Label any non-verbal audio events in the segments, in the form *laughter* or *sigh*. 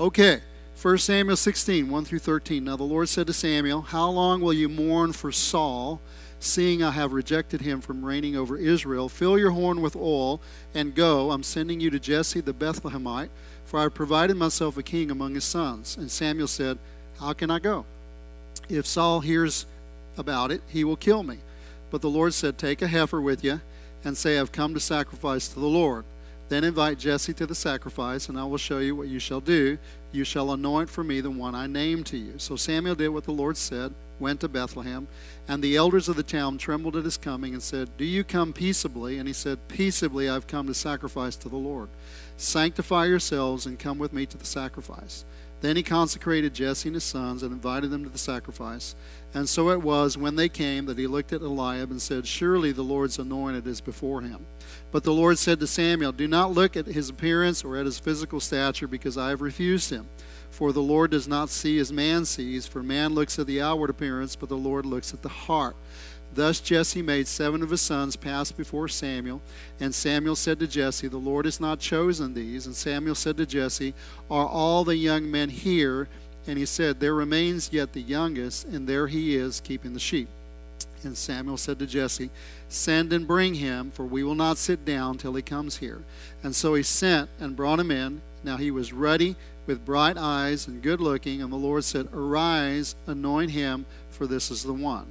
Okay, 1 Samuel 16, 1 through 13. Now the Lord said to Samuel, How long will you mourn for Saul, seeing I have rejected him from reigning over Israel? Fill your horn with oil and go. I'm sending you to Jesse the Bethlehemite, for I have provided myself a king among his sons. And Samuel said, How can I go? If Saul hears about it, he will kill me. But the Lord said, Take a heifer with you and say, I've come to sacrifice to the Lord. Then invite Jesse to the sacrifice, and I will show you what you shall do. You shall anoint for me the one I name to you. So Samuel did what the Lord said, went to Bethlehem, and the elders of the town trembled at his coming and said, Do you come peaceably? And he said, Peaceably I've come to sacrifice to the Lord. Sanctify yourselves and come with me to the sacrifice. Then he consecrated Jesse and his sons and invited them to the sacrifice. And so it was when they came that he looked at Eliab and said, Surely the Lord's anointed is before him. But the Lord said to Samuel, Do not look at his appearance or at his physical stature, because I have refused him. For the Lord does not see as man sees, for man looks at the outward appearance, but the Lord looks at the heart. Thus Jesse made seven of his sons pass before Samuel. And Samuel said to Jesse, The Lord has not chosen these. And Samuel said to Jesse, Are all the young men here? And he said, There remains yet the youngest, and there he is keeping the sheep. And Samuel said to Jesse, Send and bring him, for we will not sit down till he comes here. And so he sent and brought him in. Now he was ruddy, with bright eyes, and good looking. And the Lord said, Arise, anoint him, for this is the one.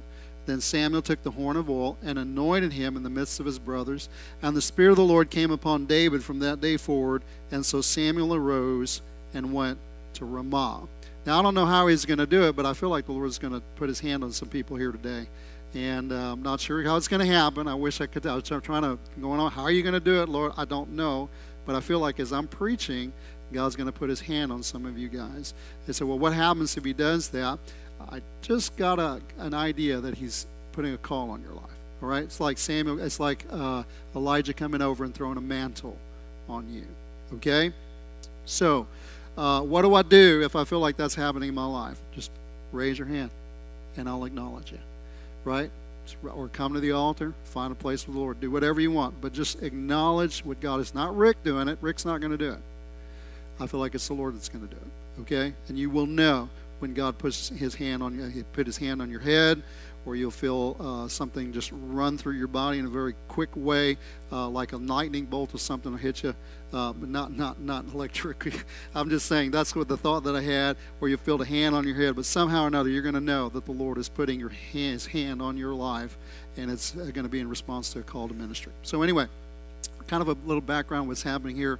Then Samuel took the horn of oil and anointed him in the midst of his brothers. And the Spirit of the Lord came upon David from that day forward. And so Samuel arose and went to Ramah. Now, I don't know how he's going to do it, but I feel like the Lord is going to put his hand on some people here today. And uh, I'm not sure how it's going to happen. I wish I could. I was trying to going on. How are you going to do it, Lord? I don't know. But I feel like as I'm preaching, God's going to put his hand on some of you guys. They said, well, what happens if he does that? I just got a, an idea that he's putting a call on your life. All right? It's like Samuel, it's like uh, Elijah coming over and throwing a mantle on you. Okay? So, uh, what do I do if I feel like that's happening in my life? Just raise your hand and I'll acknowledge you. Right? Or come to the altar, find a place with the Lord. Do whatever you want, but just acknowledge what God is. Not Rick doing it. Rick's not going to do it. I feel like it's the Lord that's going to do it. Okay? And you will know when God puts his hand on you, he put his hand on your head or you'll feel uh, something just run through your body in a very quick way, uh, like a lightning bolt or something will hit you, uh, but not not not *laughs* electric. I'm just saying that's what the thought that I had, where you feel a hand on your head, but somehow or another you're going to know that the Lord is putting your hand, his hand on your life, and it's uh, going to be in response to a call to ministry. So anyway, kind of a little background what's happening here.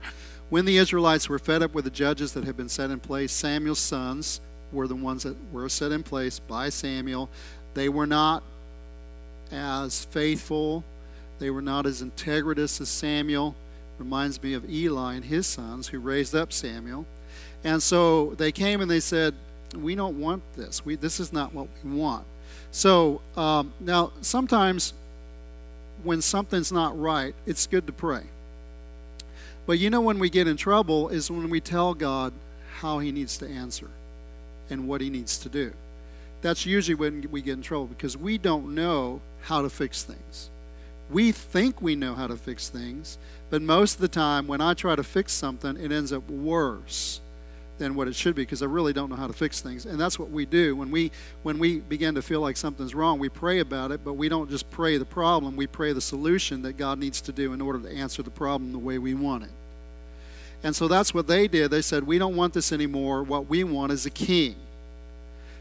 When the Israelites were fed up with the judges that had been set in place, Samuel's sons were the ones that were set in place by Samuel. They were not as faithful, they were not as integritous as Samuel. Reminds me of Eli and his sons who raised up Samuel. And so they came and they said, We don't want this. We, this is not what we want. So um, now, sometimes when something's not right, it's good to pray. But you know, when we get in trouble is when we tell God how He needs to answer and what He needs to do that's usually when we get in trouble because we don't know how to fix things. We think we know how to fix things, but most of the time when I try to fix something, it ends up worse than what it should be because I really don't know how to fix things. And that's what we do. When we when we begin to feel like something's wrong, we pray about it, but we don't just pray the problem, we pray the solution that God needs to do in order to answer the problem the way we want it. And so that's what they did. They said, "We don't want this anymore. What we want is a king."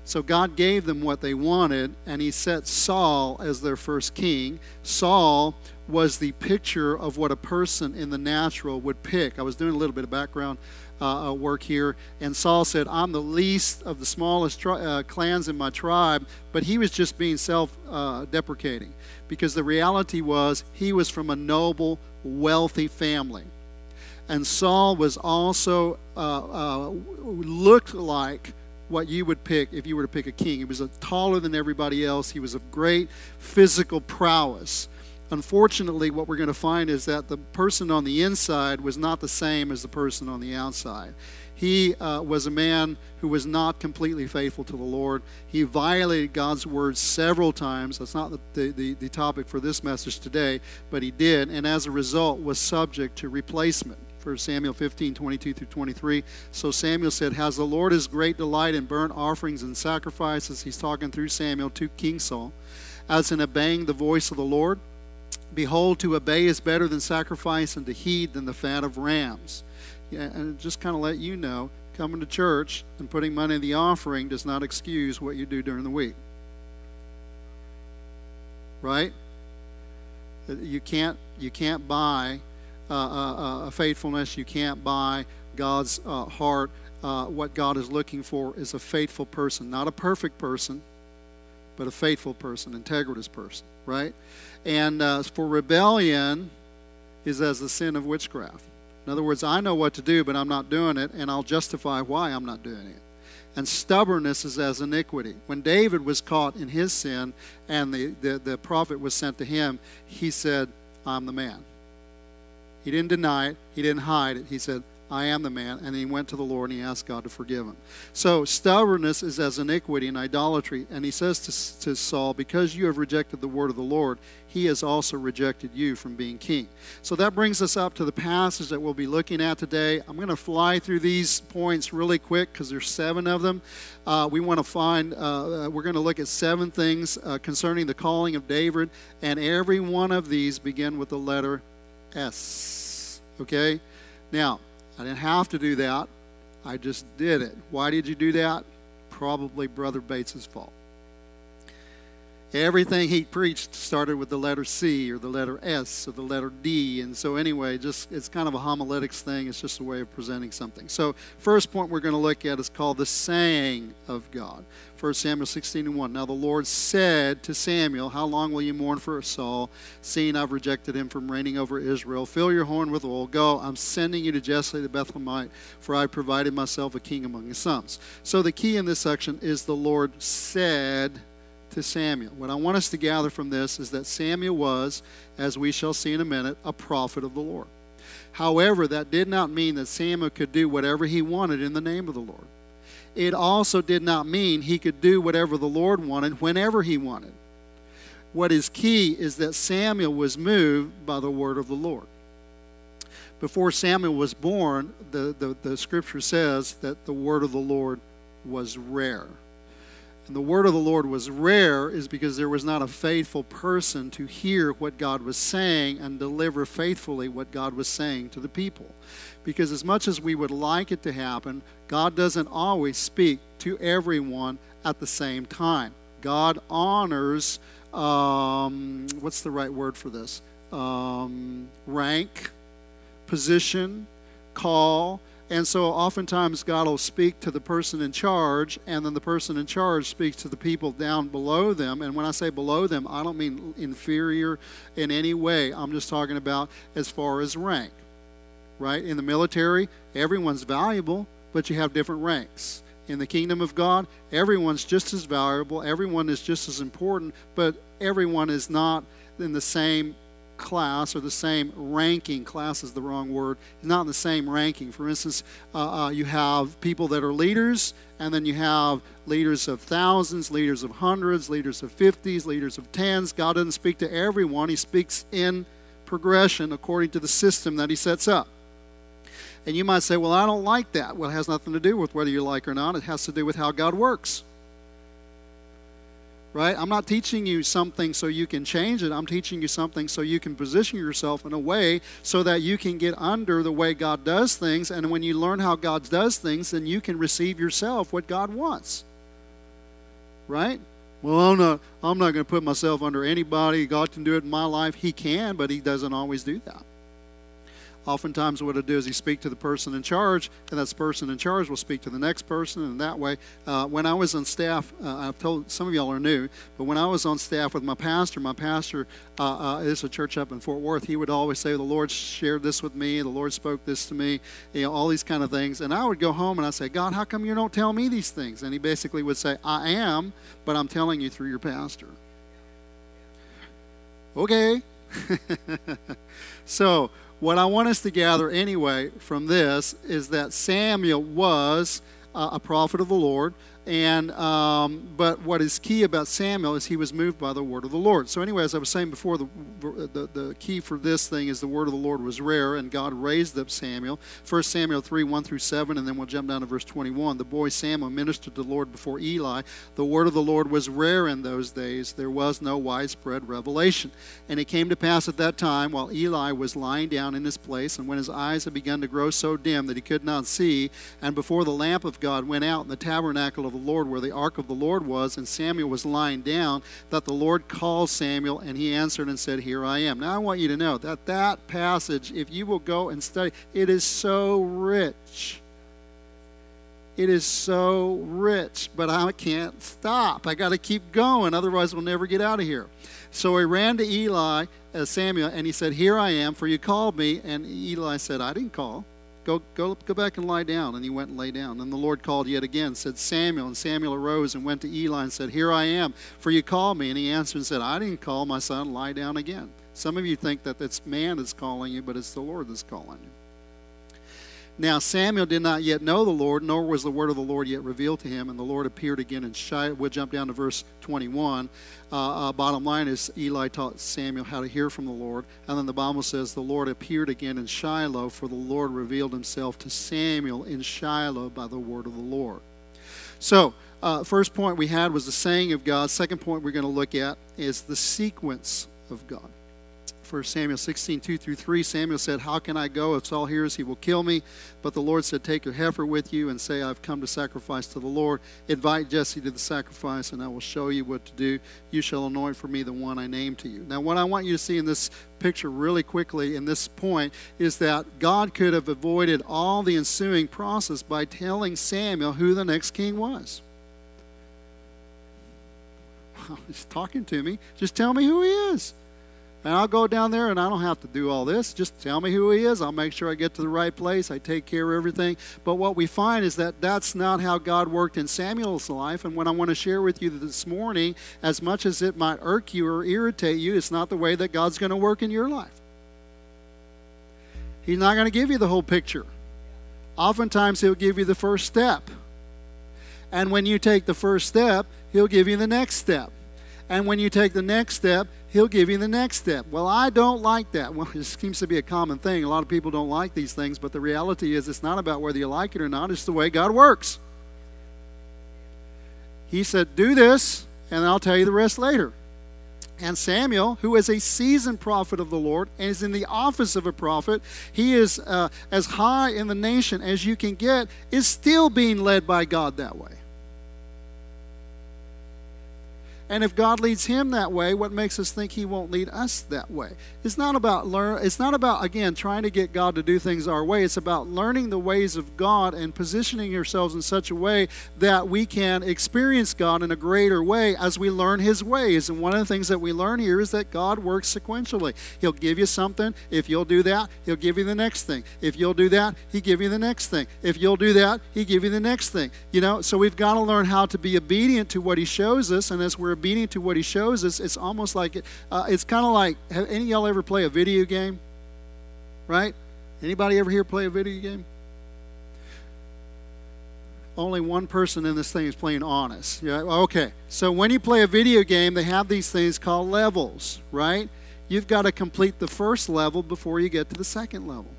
So God gave them what they wanted, and He set Saul as their first king. Saul was the picture of what a person in the natural would pick. I was doing a little bit of background uh, uh work here, and Saul said, I'm the least of the smallest uh, clans in my tribe, but he was just being self uh, deprecating because the reality was he was from a noble, wealthy family. And Saul was also uh, uh, looked like what you would pick if you were to pick a king. He was a, taller than everybody else. He was of great physical prowess. Unfortunately, what we're going to find is that the person on the inside was not the same as the person on the outside. He uh, was a man who was not completely faithful to the Lord. He violated God's word several times. That's not the, the, the topic for this message today, but he did, and as a result was subject to replacement 1 Samuel 15, 22 through 23. So Samuel said, Has the Lord his great delight in burnt offerings and sacrifices? He's talking through Samuel to King Saul. As in obeying the voice of the Lord? Behold, to obey is better than sacrifice, and to heed than the fat of rams. Yeah, and just kind of let you know, coming to church and putting money in the offering does not excuse what you do during the week. Right? Uh, you can't you can't buy uh, uh, uh, faithfulness. You can't buy God's uh, heart. What God is looking for is a faithful person, not a perfect person, but a faithful person, integritous person. Right? And for rebellion is as the sin of witchcraft. In other words, I know what to do, but I'm not doing it, and I'll justify why I'm not doing it. And stubbornness is as iniquity. When David was caught in his sin and the, the, the prophet was sent to him, he said, I'm the man. He didn't deny it, he didn't hide it. He said, I am the man. And he went to the Lord and he asked God to forgive him. So stubbornness is as iniquity and idolatry. And he says to, to Saul, Because you have rejected the word of the Lord, he has also rejected you from being king. So that brings us up to the passage that we'll be looking at today. I'm going to fly through these points really quick because there's seven of them. Uh, we want to find, uh, uh, we're going to look at seven things uh, concerning the calling of David. And every one of these begin with the letter S. Okay? Now, I didn't have to do that. I just did it. Why did you do that? Probably Brother Bates's fault. Everything he preached started with the letter C or the letter S or the letter D. And so, anyway, just it's kind of a homiletics thing. It's just a way of presenting something. So, first point we're going to look at is called the saying of God. 1 Samuel 16 and 1. Now the Lord said to Samuel, How long will you mourn for Saul, seeing I've rejected him from reigning over Israel? Fill your horn with oil. Go, I'm sending you to Jesse the Bethlehemite, for I provided myself a king among his sons. So the key in this section is the Lord said to Samuel. What I want us to gather from this is that Samuel was, as we shall see in a minute, a prophet of the Lord. However, that did not mean that Samuel could do whatever he wanted in the name of the Lord. It also did not mean he could do whatever the Lord wanted whenever he wanted. What is key is that Samuel was moved by the word of the Lord. Before Samuel was born, the, the, the scripture says that the word of the Lord was rare. And the word of the Lord was rare is because there was not a faithful person to hear what God was saying and deliver faithfully what God was saying to the people. Because as much as we would like it to happen, God doesn't always speak to everyone at the same time. God honors, um, what's the right word for this? Um, rank, position, call, and so oftentimes God will speak to the person in charge, and then the person in charge speaks to the people down below them. And when I say below them, I don't mean inferior in any way. I'm just talking about as far as rank. Right? In the military, everyone's valuable, but you have different ranks. In the kingdom of God, everyone's just as valuable, everyone is just as important, but everyone is not in the same class or the same ranking. Class is the wrong word. It's not in the same ranking. For instance, uh, uh, you have people that are leaders, and then you have leaders of thousands, leaders of hundreds, leaders of fifties, leaders of tens. God doesn't speak to everyone, He speaks in progression according to the system that He sets up. And you might say, Well, I don't like that. Well, it has nothing to do with whether you like or not, it has to do with how God works right? I'm not teaching you something so you can change it. I'm teaching you something so you can position yourself in a way so that you can get under the way God does things. And when you learn how God does things, then you can receive yourself what God wants, right? Well, I'm not, I'm not going to put myself under anybody. God can do it in my life. He can, but He doesn't always do that oftentimes what it'll do is he speak to the person in charge, and that person in charge will speak to the next person, and that way, uh, when I was on staff, uh, I've told some of y'all are new, but when I was on staff with my pastor, my pastor uh, uh is a church up in Fort Worth. He would always say, "The Lord shared this with me. The Lord spoke this to me." You know, all these kind of things, and I would go home and I say, "God, how come you don't tell me these things?" And he basically would say, "I am, but I'm telling you through your pastor." Okay. *laughs* so what I want us to gather anyway from this is that Samuel was uh, a prophet of the Lord. And um, but what is key about Samuel is he was moved by the word of the Lord. So anyway, as I was saying before, the, the, the key for this thing is the word of the Lord was rare, and God raised up Samuel. First Samuel three one through seven, and then we'll jump down to verse twenty one. The boy Samuel ministered to the Lord before Eli. The word of the Lord was rare in those days. There was no widespread revelation. And it came to pass at that time, while Eli was lying down in his place, and when his eyes had begun to grow so dim that he could not see, and before the lamp of God went out in the tabernacle of the Lord where the ark of the Lord was, and Samuel was lying down, that the Lord called Samuel, and he answered and said, Here I am. Now I want you to know that that passage, if you will go and study, it is so rich. It is so rich, but I can't stop. I got to keep going, otherwise, we'll never get out of here. So he ran to Eli, uh, Samuel, and he said, Here I am, for you called me. And Eli said, I didn't call. Go, go, go back and lie down. And he went and lay down. And the Lord called yet again, said, Samuel. And Samuel arose and went to Eli and said, Here I am, for you called me. And he answered and said, I didn't call my son, lie down again. Some of you think that it's man that's calling you, but it's the Lord that's calling you. Now Samuel did not yet know the Lord, nor was the word of the Lord yet revealed to him. And the Lord appeared again in Shiloh. We'll jump down to verse 21. Uh, uh, bottom line is Eli taught Samuel how to hear from the Lord. And then the Bible says the Lord appeared again in Shiloh, for the Lord revealed himself to Samuel in Shiloh by the word of the Lord. So, uh, first point we had was the saying of God. Second point we're going to look at is the sequence of God. 1 Samuel 16, 2 through 3, Samuel said, How can I go? If Saul hears, he will kill me. But the Lord said, Take your heifer with you and say, I've come to sacrifice to the Lord. Invite Jesse to the sacrifice, and I will show you what to do. You shall anoint for me the one I name to you. Now, what I want you to see in this picture really quickly in this point is that God could have avoided all the ensuing process by telling Samuel who the next king was. *laughs* He's talking to me. Just tell me who he is. And I'll go down there and I don't have to do all this. Just tell me who he is. I'll make sure I get to the right place. I take care of everything. But what we find is that that's not how God worked in Samuel's life. And what I want to share with you this morning, as much as it might irk you or irritate you, it's not the way that God's going to work in your life. He's not going to give you the whole picture. Oftentimes, He'll give you the first step. And when you take the first step, He'll give you the next step. And when you take the next step, he'll give you the next step. Well, I don't like that. Well, *laughs* it seems to be a common thing. A lot of people don't like these things, but the reality is it's not about whether you like it or not, it's the way God works. He said, Do this, and I'll tell you the rest later. And Samuel, who is a seasoned prophet of the Lord and is in the office of a prophet, he is uh, as high in the nation as you can get, is still being led by God that way. And if God leads him that way, what makes us think he won't lead us that way? It's not about learn it's not about again trying to get God to do things our way. It's about learning the ways of God and positioning ourselves in such a way that we can experience God in a greater way as we learn his ways. And one of the things that we learn here is that God works sequentially. He'll give you something, if you'll do that, he'll give you the next thing. If you'll do that, he give you the next thing. If you'll do that, he give you the next thing. You know, so we've got to learn how to be obedient to what he shows us and as we're obedient to what he shows us, it's almost like uh, it's kind of like have any of y'all ever play a video game? Right? Anybody ever here play a video game? Only one person in this thing is playing honest. Yeah, okay. So when you play a video game, they have these things called levels, right? You've got to complete the first level before you get to the second level.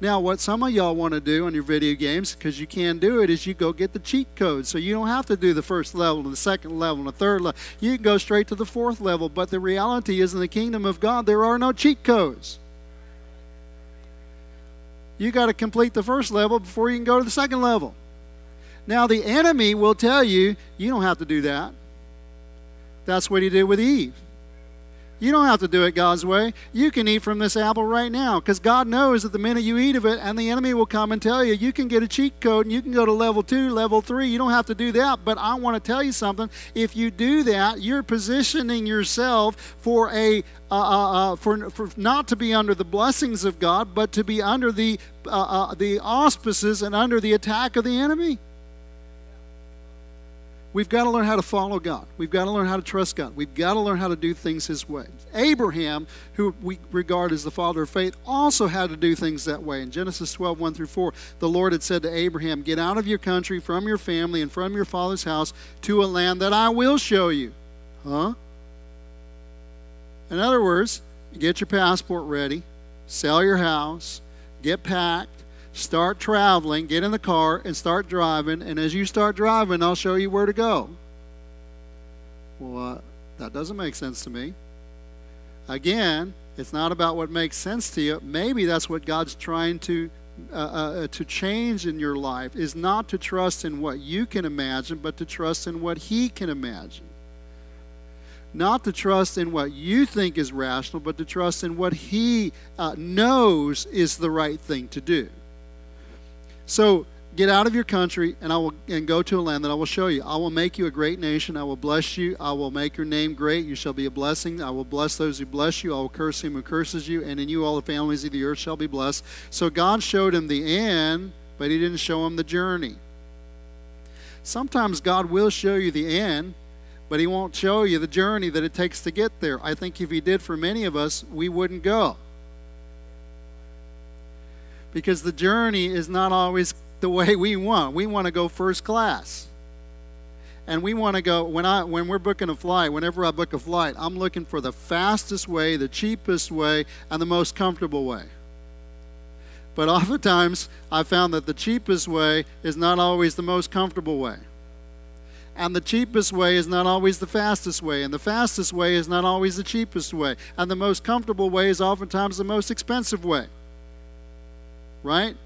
Now, what some of y'all want to do on your video games, because you can do it, is you go get the cheat code. So you don't have to do the first level the second level the third level. You can go straight to the fourth level. But the reality is, in the kingdom of God, there are no cheat codes. You got to complete the first level before you can go to the second level. Now, the enemy will tell you, you don't have to do that. That's what he did with Eve. You don't have to do it God's way. You can eat from this apple right now because God knows that the minute you eat of it, and the enemy will come and tell you, you can get a cheat code and you can go to level two, level three. You don't have to do that. But I want to tell you something. If you do that, you're positioning yourself for a uh, uh, uh for, for not to be under the blessings of God, but to be under the uh, uh, the auspices and under the attack of the enemy. We've got to learn how to follow God. We've got to learn how to trust God. We've got to learn how to do things His way. Abraham, who we regard as the father of faith, also had to do things that way. In Genesis 12, 1 through 4, the Lord had said to Abraham, Get out of your country, from your family, and from your father's house to a land that I will show you. Huh? In other words, get your passport ready, sell your house, get packed, start traveling, get in the car, and start driving. And as you start driving, I'll show you where to go. Well, uh, that doesn't make sense to me. Again, it's not about what makes sense to you. Maybe that's what God's trying to uh, uh, to change in your life is not to trust in what you can imagine, but to trust in what He can imagine. Not to trust in what you think is rational, but to trust in what He uh, knows is the right thing to do. So get out of your country and I will and go to a land that I will show you. I will make you a great nation. I will bless you. I will make your name great. You shall be a blessing. I will bless those who bless you. I will curse him who curses you, and in you all the families of the earth shall be blessed. So God showed him the end, but he didn't show him the journey. Sometimes God will show you the end, but he won't show you the journey that it takes to get there. I think if he did for many of us, we wouldn't go because the journey is not always the way we want. We want to go first class. And we want to go when I when we're booking a flight, whenever I book a flight, I'm looking for the fastest way, the cheapest way, and the most comfortable way. But *laughs* oftentimes I found that the cheapest way is not always the most comfortable way. And the cheapest way is not always the fastest way. And the fastest way is not always the cheapest way. And the most comfortable way is oftentimes the most expensive way right?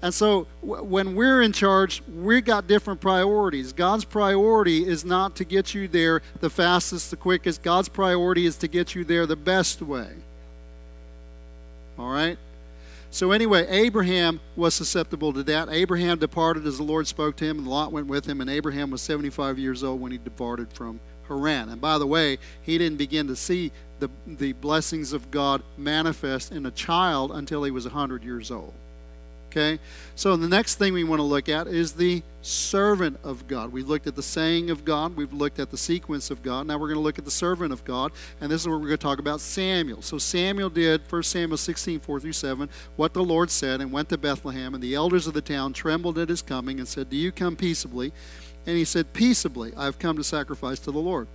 And so when we're in charge, we got different priorities. God's priority is not to get you there the fastest, the quickest. God's priority is to get you there the best way. All right? So, anyway, Abraham was susceptible to that. Abraham departed as the Lord spoke to him, and Lot went with him, and Abraham was 75 years old when he departed from Haran. And by the way, he didn't begin to see the, the blessings of God manifest in a child until he was 100 years old. Okay? So the next thing we want to look at is the servant of God. We've looked at the saying of God, we've looked at the sequence of God. Now we're going to look at the servant of God, and this is where we're going to talk about Samuel. So Samuel did, 1 Samuel 16, 4 through 7, what the Lord said, and went to Bethlehem, and the elders of the town trembled at his coming and said, Do you come peaceably? And he said, Peaceably, I have come to sacrifice to the Lord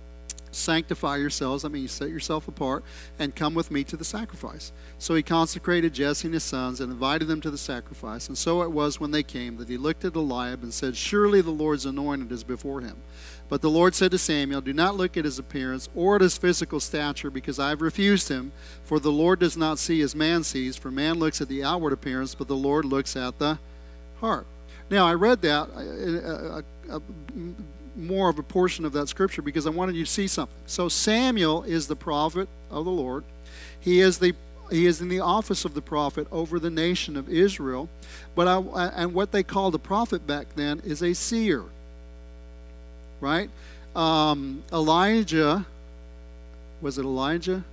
sanctify yourselves. That means set yourself apart and come with me to the sacrifice. So he consecrated Jesse and his sons and invited them to the sacrifice. And so it was when they came that he looked at Eliab and said, Surely the Lord's anointed is before him. But the Lord said to Samuel, Do not look at his appearance or at his physical stature, because I have refused him. For the Lord does not see as man sees, for man looks at the outward appearance, but the Lord looks at the heart. Now, I read that. Uh, uh, uh, more of a portion of that scripture because I wanted you to see something. So Samuel is the prophet of the Lord. He is the he is in the office of the prophet over the nation of Israel. But I, and what they called a prophet back then is a seer. Right? Um, Elijah was it Elijah?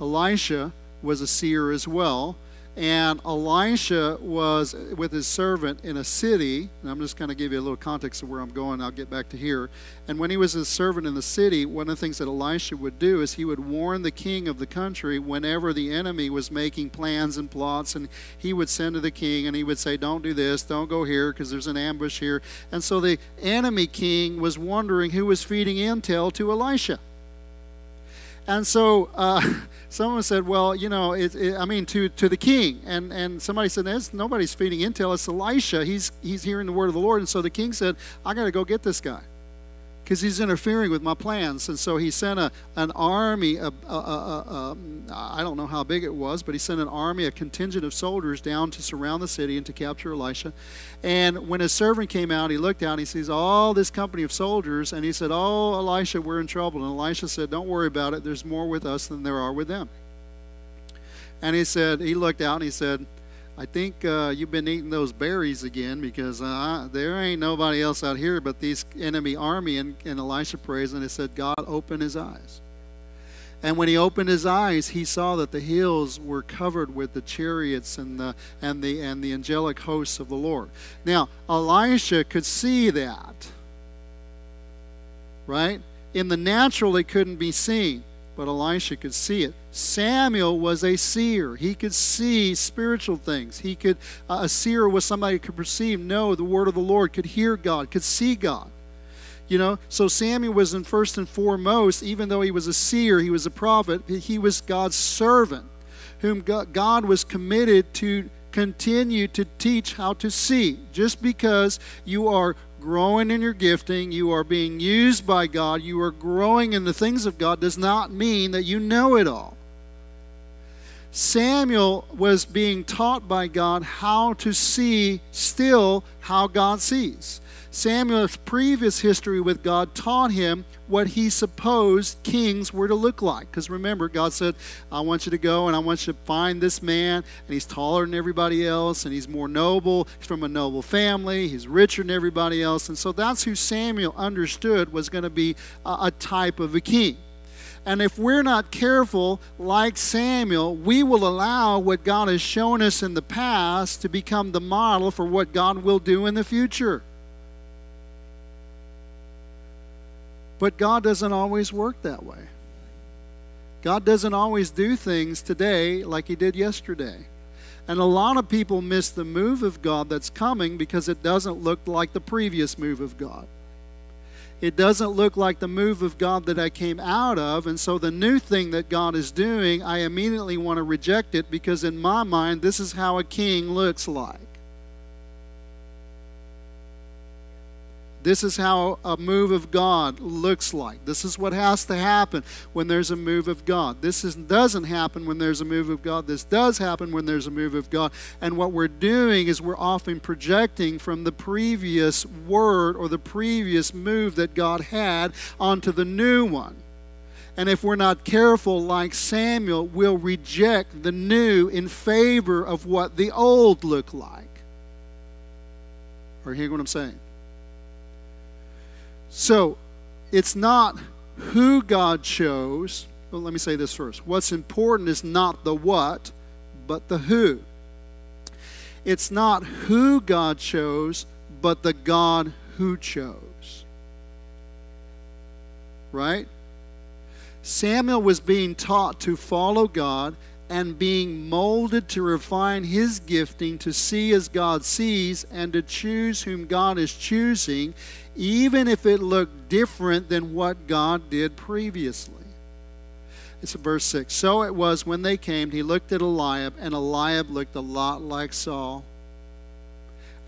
Elisha was a seer as well. And Elisha was with his servant in a city. And I'm just going to give you a little context of where I'm going. I'll get back to here. And when he was his servant in the city, one of the things that Elisha would do is he would warn the king of the country whenever the enemy was making plans and plots. And he would send to the king and he would say, Don't do this, don't go here because there's an ambush here. And so the enemy king was wondering who was feeding intel to Elisha. And so uh, *laughs* someone said, well, you know, it, it, I mean, to, to the king. And, and somebody said, There's, nobody's feeding intel. It's Elisha. He's, he's hearing the word of the Lord. And so the king said, I got to go get this guy because he's interfering with my plans. And so he sent a, an army, a, a, a, I don't know how big it was, but he sent an army, a contingent of soldiers down to surround the city and to capture Elisha. And when his servant came out, he looked out and he sees all this company of soldiers, and he said, Oh, Elisha, we're in trouble. And Elisha said, Don't worry about it. There's more with us than there are with them. And he said, He looked out and he said, I think uh, you've been eating those berries again because uh, there ain't nobody else out here but these enemy army. And, and Elisha prays and it said, God opened his eyes. And when he opened his eyes, he saw that the hills were covered with the chariots and the, and the, and the angelic hosts of the Lord. Now, Elisha could see that. right? In the natural, it couldn't be seen, but Elisha could see it. Samuel was a seer. He could see spiritual things. He could uh, a seer was somebody who could perceive, know the word of the Lord, could hear God, could see God. You know, so Samuel was in first and foremost, even though he was a seer, he was a prophet, he was God's servant, whom God was committed to continue to teach how to see. Just because you are growing in your gifting, you are being used by God, you are growing in the things of God, does not mean that you know it all. Samuel was being taught by God how to see still how God sees. Samuel's previous history with God taught him what he supposed kings were to look like. Because remember, God said, I want you to go and I want you to find this man, and he's taller than everybody else, and he's more noble. He's from a noble family, he's richer than everybody else. And so that's who Samuel understood was going to be a, type of a king. And if we're not careful, like Samuel, we will allow what God has shown us in the past to become the model for what God will do in the future. But God doesn't always work that way. God doesn't always do things today like He did yesterday. And a lot of people miss the move of God that's coming because it doesn't look like the previous move of God. It doesn't look like the move of God that I came out of. And so the new thing that God is doing, I immediately want to reject it because in my mind, this is how a king looks like. This is how a move of God looks like. This is what has to happen when there's a move of God. This is, doesn't happen when there's a move of God. This does happen when there's a move of God. And what we're doing is we're often projecting from the previous word or the previous move that God had onto the new one. And if we're not careful, like Samuel, we'll reject the new in favor of what the old looked like. Are you hearing what I'm saying? So it's not who God chose. Well, let me say this first. What's important is not the what, but the who. It's not who God chose, but the God who chose. Right? Samuel was being taught to follow God and being molded to refine his gifting to see as God sees and to choose whom God is choosing, even if it looked different than what God did previously. It's verse 6. So it was when they came, he looked at Eliab, and Eliab looked a lot like Saul.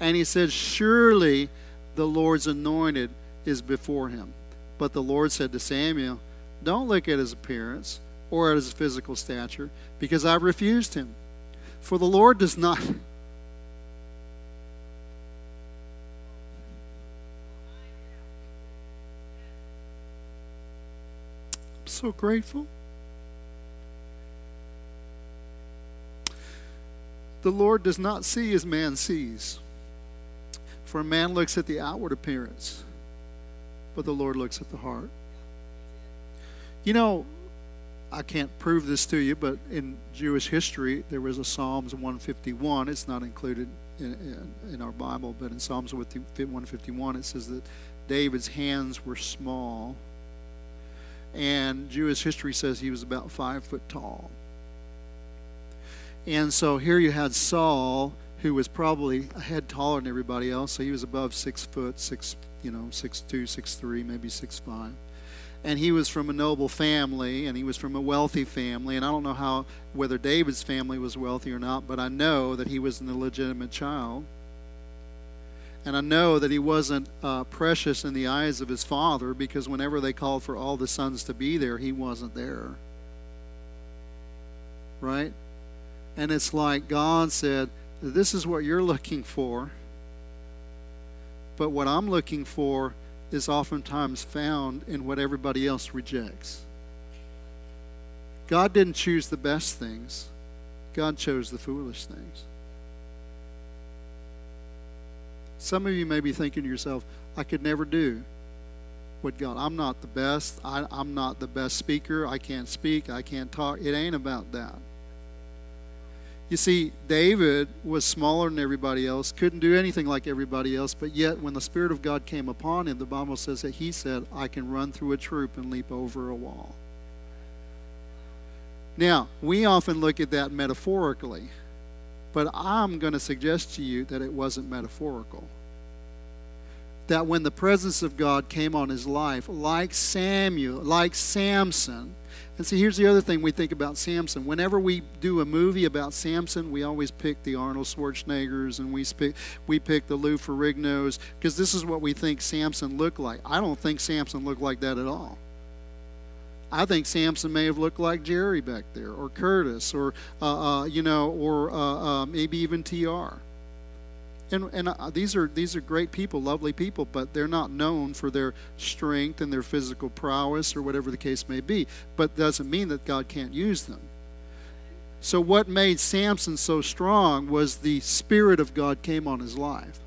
And he said, Surely the Lord's anointed is before him. But the Lord said to Samuel, Don't look at his appearance or at his physical stature, because I refused him. For the Lord does not. I'm so grateful. The Lord does not see as man sees. For a man looks at the outward appearance, but the Lord looks at the heart. You know, I can't prove this to you, but in Jewish history, there was a Psalms 151. It's not included in, in, in our Bible, but in Psalms 151, it says that David's hands were small. And Jewish history says he was about five foot tall. And so here you had Saul, who was probably a head taller than everybody else. So he was above six foot, six, you know, six two, six three, maybe six five and he was from a noble family and he was from a wealthy family and i don't know how whether david's family was wealthy or not but i know that he was an illegitimate child. And i know that he wasn't uh, precious in the eyes of his father because whenever they called for all the sons to be there he wasn't there. Right? And it's like god said this is what you're looking for but what i'm looking for is oftentimes found in what everybody else rejects. God didn't choose the best things, God chose the foolish things. Some of you may be thinking to yourself, I could never do what God, I'm not the best. I, I'm not the best speaker. I can't speak. I can't talk. It ain't about that. You see, David was smaller than everybody else, couldn't do anything like everybody else, but yet when the Spirit of God came upon him, the Bible says that he said, I can run through a troop and leap over a wall. Now, we often look at that metaphorically, but I'm going to suggest to you that it wasn't metaphorical. That when the presence of God came on his life, like Samuel, like Samson, and see, here's the other thing we think about Samson. Whenever we do a movie about Samson, we always pick the Arnold Schwarzeneggers and we pick, we pick the Lou Ferrignos because this is what we think Samson looked like. I don't think Samson looked like that at all. I think Samson may have looked like Jerry back there, or Curtis, or uh, uh, you know, or uh, uh maybe even Tr. And, and uh, these are these are great people, lovely people, but they're not known for their strength and their physical prowess or whatever the case may be. But doesn't mean that God can't use them. So what made Samson so strong was the spirit of God came on his life.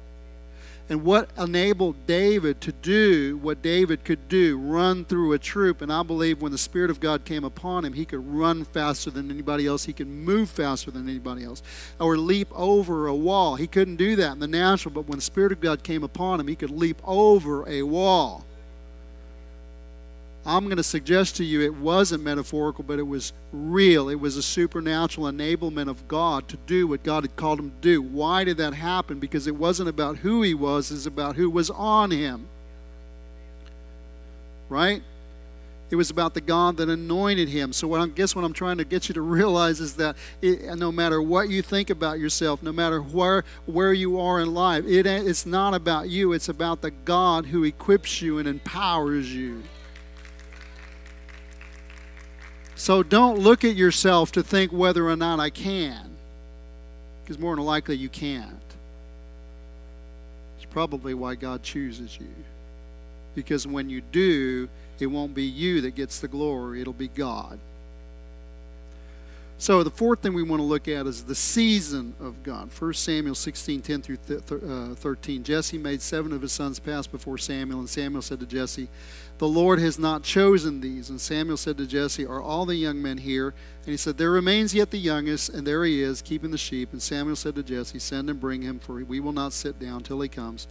And what enabled David to do what David could do, run through a troop. And I believe when the Spirit of God came upon him, he could run faster than anybody else. He could move faster than anybody else, or leap over a wall. He couldn't do that in the natural, but when the Spirit of God came upon him, he could leap over a wall. I'm going to suggest to you it wasn't metaphorical, but it was real. It was a supernatural enablement of God to do what God had called him to do. Why did that happen? Because it wasn't about who he was, it's about who was on him. Right? It was about the God that anointed him. So, what I guess what I'm trying to get you to *laughs* realize is that it, no matter what you think about yourself, no matter where where you are in life, it, it's not about you. It's about the God who equips you and empowers you. So don't look at yourself to think whether or not I can, because more than likely you can't. It's probably why God chooses you. Because when you do, it won't be you that gets the glory, it'll be God. So the fourth thing we want to look at is the season of God. 1 Samuel 16, 10 through uh, 13. Jesse made seven of his sons pass before Samuel, and Samuel said to Jesse, The Lord has not chosen these. And Samuel said to Jesse, Are all the young men here? And he said, There remains yet the youngest, and there he is, keeping the sheep. And Samuel said to Jesse, Send and bring him, for we will not sit down till he comes.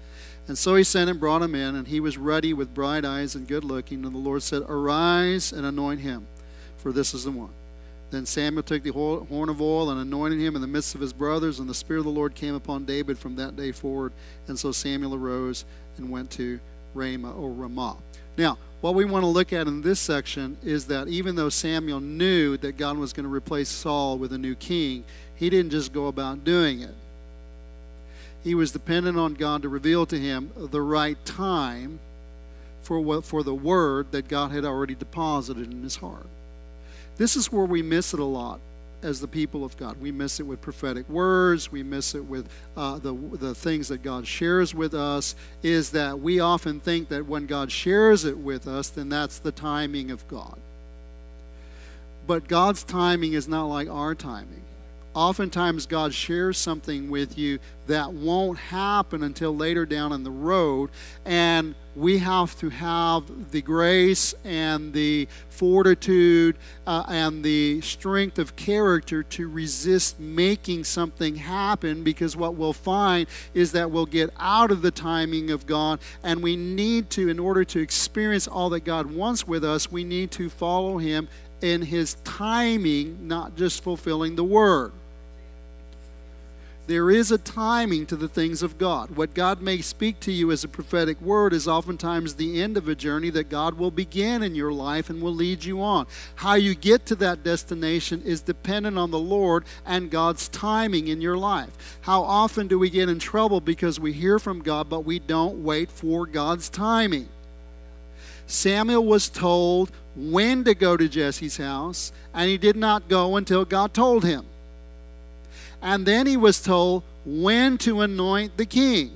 And so he sent and brought him in, and he was ruddy with bright eyes and good looking. And the Lord said, Arise and anoint him, for this is the one. Then Samuel took the horn of oil and anointed him in the midst of his brothers, and the Spirit of the Lord came upon David from that day forward. And so Samuel arose and went to Ramah or Ramah. Now, what we want to look at in this section is that even though Samuel knew that God was going to replace Saul with a new king, he didn't just go about doing it. He was dependent on God to reveal to him the right time for, what, for the word that God had already deposited in his heart. This is where we miss it a lot as the people of God. We miss it with prophetic words. We miss it with uh, the, the things that God shares with us. Is that we often think that when God shares it with us, then that's the timing of God. But God's timing is not like our timing oftentimes God shares something with you that won't happen until later down in the road. And we have to have the grace and the fortitude uh, and the strength of character to resist making something happen because what we'll find is that we'll get out of the timing of God. And we need to, in order to experience all that God wants with us, we need to follow Him in His timing, not just fulfilling the Word. There is a timing to the things of God. What God may speak to you as a prophetic word is oftentimes the end of a journey that God will begin in your life and will lead you on. How you get to that destination is dependent on the Lord and God's timing in your life. How often do we get in trouble because we hear from God, but we don't wait for God's timing? Samuel was told when to go to Jesse's house, and he did not go until God told him. And then he was told when to anoint the king.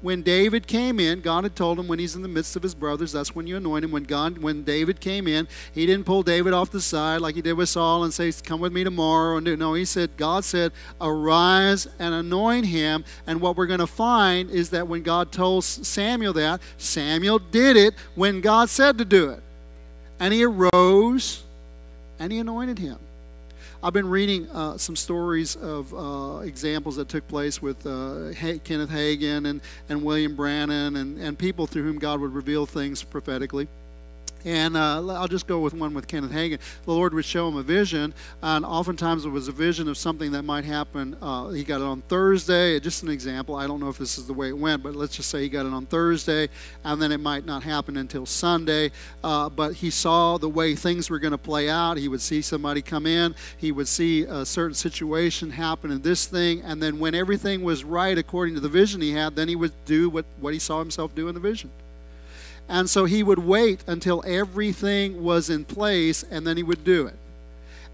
When David came in, God had told him when he's in the midst of his brothers, that's when you anoint him. When God, when David came in, he didn't pull David off the side like he did with Saul and say, "Come with me tomorrow." And no, he said, God said, "Arise and anoint him." And what we're going to find is that when God told Samuel that, Samuel did it when God said to do it, and he arose and he anointed him. I've been reading uh, some stories of uh, examples that took place with uh, Kenneth Hagin and, and William Branham and, and people through whom God would reveal things prophetically. And uh, I'll just go with one with Kenneth Hagin. The Lord would show him a vision, and oftentimes it was a vision of something that might happen. Uh, he got it on Thursday, just an example. I don't know if this is the way it went, but let's just say he got it on Thursday, and then it might not happen until Sunday. Uh, but he saw the way things were going to play out. He would see somebody come in, he would see a certain situation happen in this thing, and then when everything was right according to the vision he had, then he would do what, what he saw himself do in the vision. And so he would wait until everything was in place and then he would do it.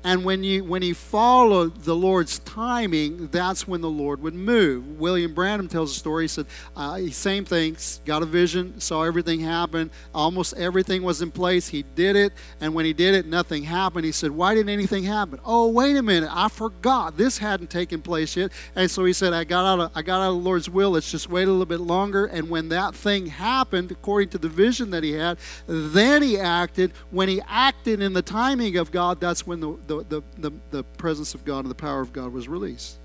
And when you when he followed the Lord's timing, that's when the Lord would move. William Branham tells a story. He said, uh, same thing, got a vision, saw everything happen. Almost everything was in place. He did it, and when he did it, nothing happened. He said, Why didn't anything happen? Oh, wait a minute, I forgot. This hadn't taken place yet. And so he said, I got out of I got out of the Lord's will. Let's just wait a little bit longer. And when that thing happened, according to the vision that he had, then he acted. When he acted in the timing of God, that's when the the, the, the, the presence of God and the power of God was released.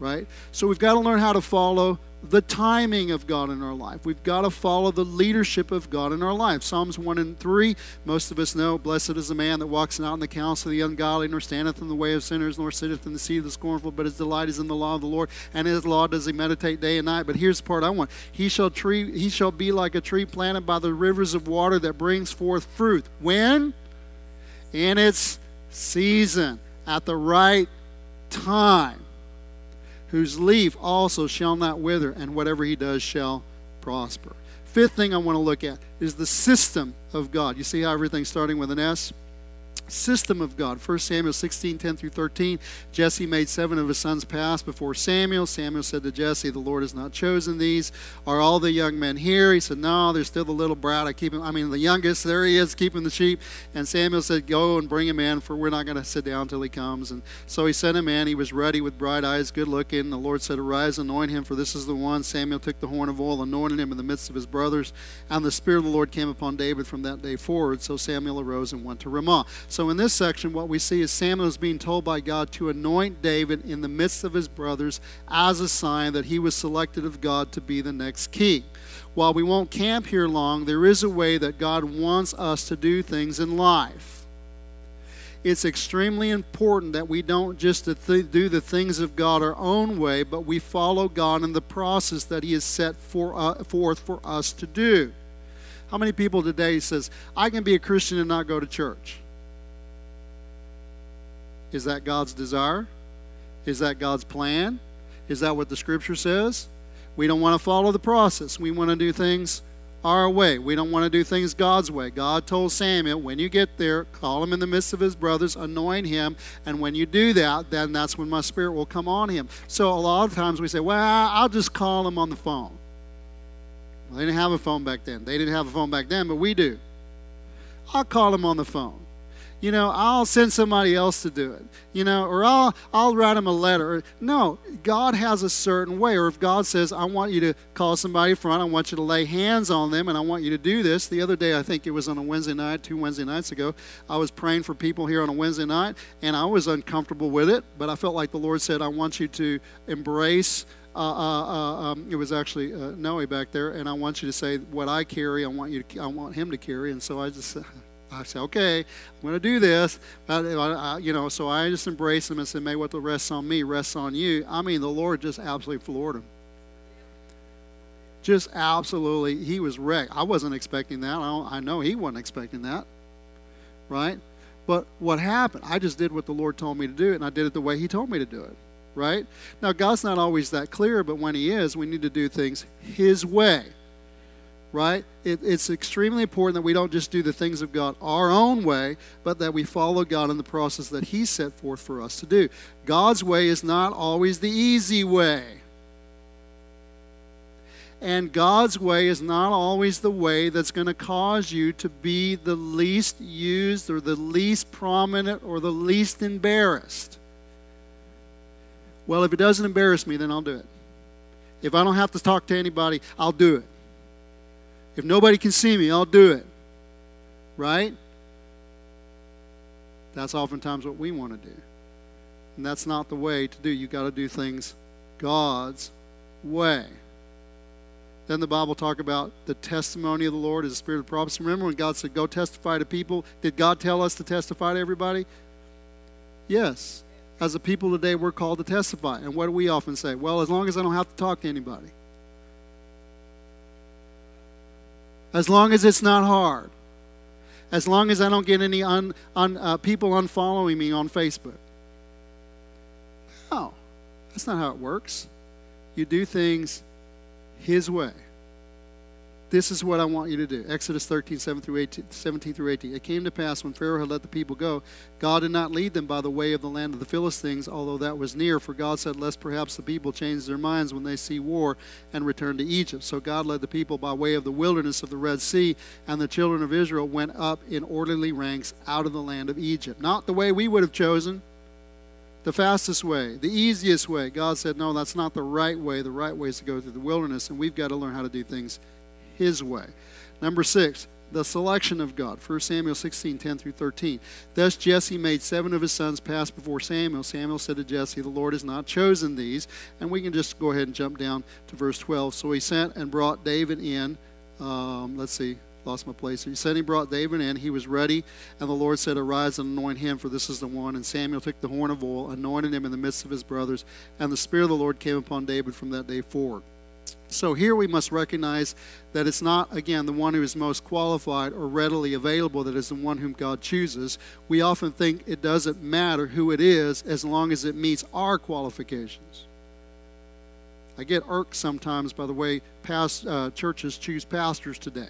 Right? So we've got to learn how to follow the timing of God in our life. We've got to follow the leadership of God in our life. Psalms 1 and 3, most of us know, Blessed is the man that walks not in the counsel of the ungodly, nor standeth in the way of sinners, nor sitteth in the seat of the scornful, but his delight is in the law of the Lord, and his law does he meditate day and night. But here's the part I want. He shall tree he shall be like a tree planted by the rivers of water that brings forth fruit. When? In its season, at the right time, whose leaf also shall not wither, and whatever he does shall prosper. Fifth thing I want to look at is the system of God. You see how everything's starting with an S? System of God. 1 Samuel 16, 10 through 13. Jesse made seven of his sons pass before Samuel. Samuel said to Jesse, The Lord has not chosen these. Are all the young men here? He said, No, there's still the little brat. I keep him, I mean, the youngest, there he is, keeping the sheep. And Samuel said, Go and bring him in, for we're not going to sit down till he comes. And so he sent him in. He was ruddy with bright eyes, good looking. The Lord said, Arise, anoint him, for this is the one. Samuel took the horn of oil, anointed him in the midst of his brothers. And the Spirit of the Lord came upon David from that day forward. So Samuel arose and went to Ramah. So in this section, what we see is Samuel is being told by God to anoint David in the midst of his brothers as a sign that he was selected of God to be the next king. While we won't camp here long, there is a way that God wants us to do things in life. It's extremely important that we don't just do the things of God our own way, but we follow God in the process that He has set for, uh, forth for us to do. How many people today says, I can be a Christian and not go to church? Is that God's desire? Is that God's plan? Is that what the scripture says? We don't want to follow the process. We want to do things our way. We don't want to do things God's way. God told Samuel, when you get there, call him in the midst of his brothers, anoint him, and when you do that, then that's when my spirit will come on him. So a lot of times we say, well, I'll just call him on the phone. Well, they didn't have a phone back then. They didn't have a phone back then, but we do. I'll call him on the phone you know, I'll send somebody else to do it, you know, or I'll, I'll write them a letter. No, God has a certain way. Or if God says, I want you to call somebody front, I want you to lay hands on them, and I want you to do this. The other day, I think it was on a Wednesday night, two Wednesday nights ago, I was praying for people here on a Wednesday night, and I was uncomfortable with it, but I felt like the Lord said, I want you to embrace. Uh, uh, uh, um, it was actually uh, Noe back there, and I want you to say what I carry. I want you. To, I want him to carry, and so I just *laughs* I said, okay, I'm going to do this. But, uh, you know, so I just embraced him and said, may what the rests on me rests on you. I mean, the Lord just absolutely floored him. Just absolutely, he was wrecked. I wasn't expecting that. I, I know he wasn't expecting that, right? But what happened? I just did what the Lord told me to do, and I did it the way He told me to do it, right? Now, God's not always that clear, but when He is, we need to do things His way right? It, it's extremely important that we don't just do the things of God our own way, but that we follow God in the process that He set forth for us to do. God's way is not always the easy way. And God's way is not always the way that's going to cause you to be the least used or the least prominent or the least embarrassed. Well, if it doesn't embarrass me, then I'll do it. If I don't have to talk to anybody, I'll do it. If nobody can see me, I'll do it. Right? That's oftentimes what we want to do. And that's not the way to do. You got to do things God's way. Then the Bible talk about the testimony of the Lord as a spirit of prophecy. Remember when God said, "Go testify to people"? Did God tell us to testify to everybody? Yes. As a people today, we're called to testify. And what do we often say? Well, as long as I don't have to talk to anybody. As long as it's not hard. As long as I don't get any un, un, uh, people unfollowing me on Facebook. No, that's not how it works. You do things His way. This is what I want you to do. Exodus 13, 7 through 18, 17 through 18. It came to pass when Pharaoh had let the people go, God did not lead them by the way of the land of the Philistines, although that was near, for God said, Lest perhaps the people change their minds when they see war and return to Egypt. So God led the people by way of the wilderness of the Red Sea, and the children of Israel went up in orderly ranks out of the land of Egypt. Not the way we would have chosen, the fastest way, the easiest way. God said, No, that's not the right way. The right way is to go through the wilderness, and we've got to learn how to do things his way. Number six, the selection of God. 1 Samuel 16, 10 through 13. Thus Jesse made seven of his sons pass before Samuel. Samuel said to Jesse, The Lord has not chosen these. And we can just go ahead and jump down to verse 12. So he sent and brought David in. Um, let's see, lost my place. He said he brought David in. He was ready. And the Lord said, Arise and anoint him, for this is the one. And Samuel took the horn of oil, anointed him in the midst of his brothers. And the Spirit of the Lord came upon David from that day forward. So here we must recognize that it's not, again, the one who is most qualified or readily available that is the one whom God chooses. We often think it doesn't matter who it is as long as it meets our qualifications. I get irked sometimes by the way past, uh, churches choose pastors today.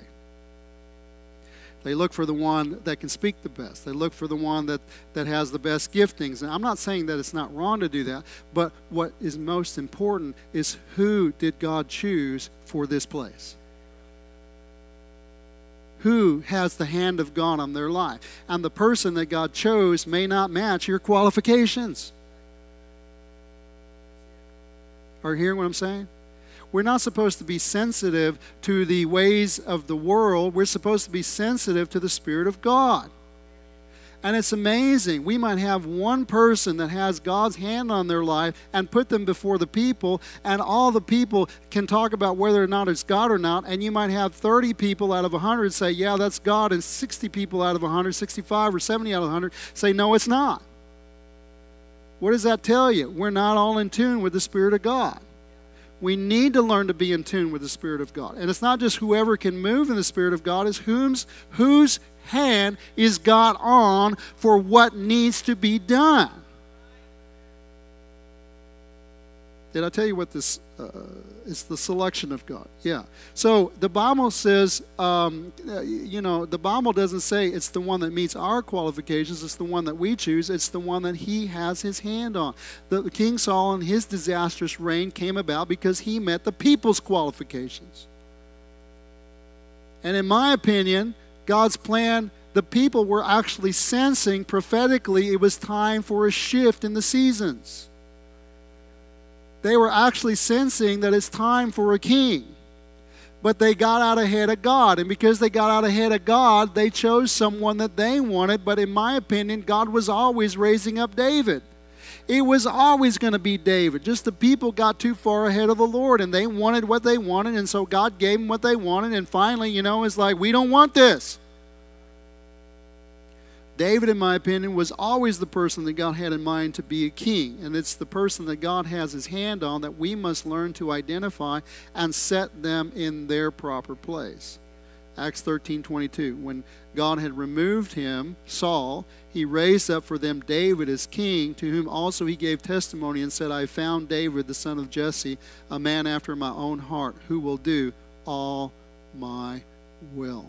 They look for the one that can speak the best. They look for the one that, that has the best giftings. And I'm not saying that it's not wrong to do that, but what is most important is who did God choose for this place? Who has the hand of God on their life? And the person that God chose may not match your qualifications. Are you hearing what I'm saying? We're not supposed to be sensitive to the ways of the world. We're supposed to be sensitive to the Spirit of God. And it's amazing. We might have one person that has God's hand on their life and put them before the people, and all the people can talk about whether or not it's God or not. And you might have 30 people out of 100 say, Yeah, that's God, and 60 people out of 100, 65 or 70 out of 100 say, No, it's not. What does that tell you? We're not all in tune with the Spirit of God we need to learn to be in tune with the Spirit of God. And it's not just whoever can move in the Spirit of God, it's whom's, whose hand is God on for what needs to be done. Did I tell you what this uh, is? The selection of God. Yeah. So the Bible says, um, you know, the Bible doesn't say it's the one that meets our qualifications. It's the one that we choose. It's the one that He has His hand on. The, King Saul and his disastrous reign came about because he met the people's qualifications. And in my opinion, God's plan the people were actually sensing prophetically it was time for a shift in the seasons they were actually sensing that it's time for a king. But they got out ahead of God. And because they got out ahead of God, they chose someone that they wanted. But in my opinion, God was always raising up David. It was always going to be David. Just the people got too far ahead of the Lord and they wanted what they wanted. And so God gave them what they wanted. And finally, you know, it's like, we don't want this. David, in my opinion, was always the person that God had in mind to be a king. And it's the person that God has his hand on that we must learn to identify and set them in their proper place. Acts 13 22. When God had removed him, Saul, he raised up for them David as king, to whom also he gave testimony and said, I found David, the son of Jesse, a man after my own heart, who will do all my will.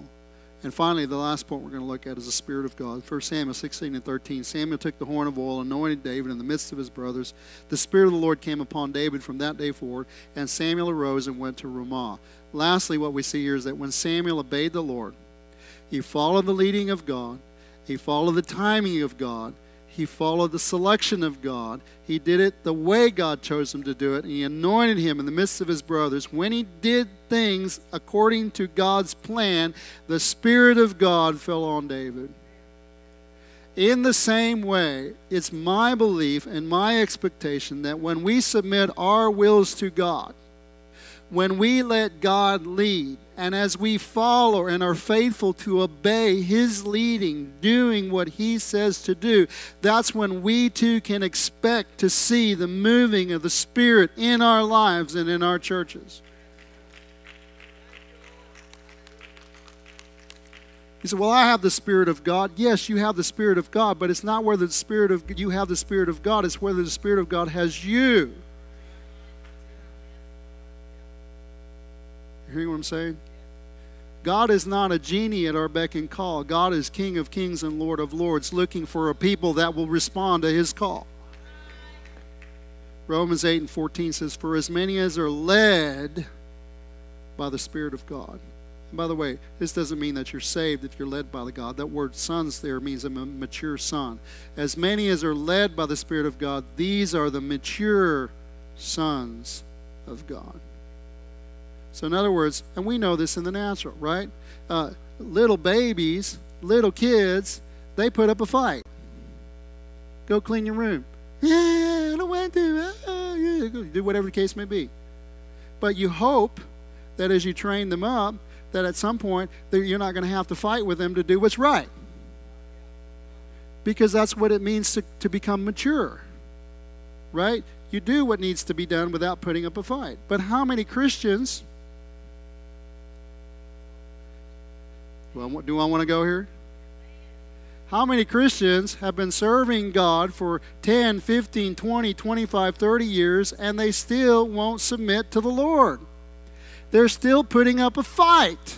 And finally, the last point we're going to look at is the Spirit of God. 1 Samuel 16 and 13. Samuel took the horn of oil, anointed David in the midst of his brothers. The Spirit of the Lord came upon David from that day forward, and Samuel arose and went to Ramah. Lastly, what we see here is that when Samuel obeyed the Lord, he followed the leading of God, he followed the timing of God, he followed the selection of God. He did it the way God chose him to do it. And he anointed him in the midst of his brothers. When he did things according to God's plan, the Spirit of God fell on David. In the same way, it's my belief and my expectation that when we submit our wills to God, when we let God lead, and as we follow and are faithful to obey His leading, doing what He says to do, that's when we too can expect to see the moving of the Spirit in our lives and in our churches. He said, Well, I have the Spirit of God. Yes, you have the Spirit of God, but it's not whether the Spirit of you have the Spirit of God, it's whether the Spirit of God has you. Hearing what I'm saying? God is not a genie at our beck and call. God is King of kings and Lord of lords, looking for a people that will respond to his call. Romans 8 and 14 says, For as many as are led by the Spirit of God. And by the way, this doesn't mean that you're saved if you're led by the God. That word sons there means a mature son. As many as are led by the Spirit of God, these are the mature sons of God. So, in other words, and we know this in the natural, right? Uh, little babies, little kids, they put up a fight. Go clean your room. Yeah, I don't want to. Uh, yeah. Do whatever the case may be. But you hope that as you train them up, that at some point you're not going to have to fight with them to do what's right. Because that's what it means to, to become mature. Right? You do what needs to be done without putting up a fight. But how many Christians. Well, do I want to go here? How many Christians have been serving God for 10, 15, 20, 25, 30 years and they still won't submit to the Lord? they're still putting up a fight.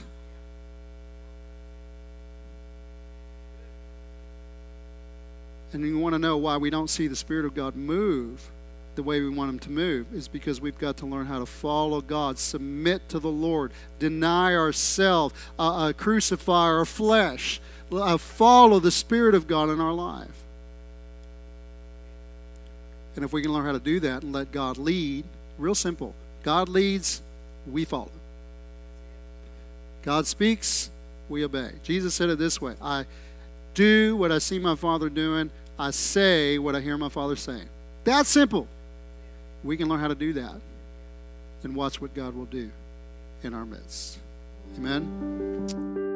And you want to know why we don't see the Spirit of God move the way we want Him to move is because we've got to learn how to follow God, submit to the Lord, deny ourselves, uh, uh, crucify our flesh, uh, follow the Spirit of God in our life. And if we can learn how to do that and let God lead, real simple God leads, we follow. God speaks, we obey. Jesus said it this way I do what I see my Father doing, I say what I hear my Father saying. That's simple. We can learn how to do that and watch what God will do in our midst. Amen.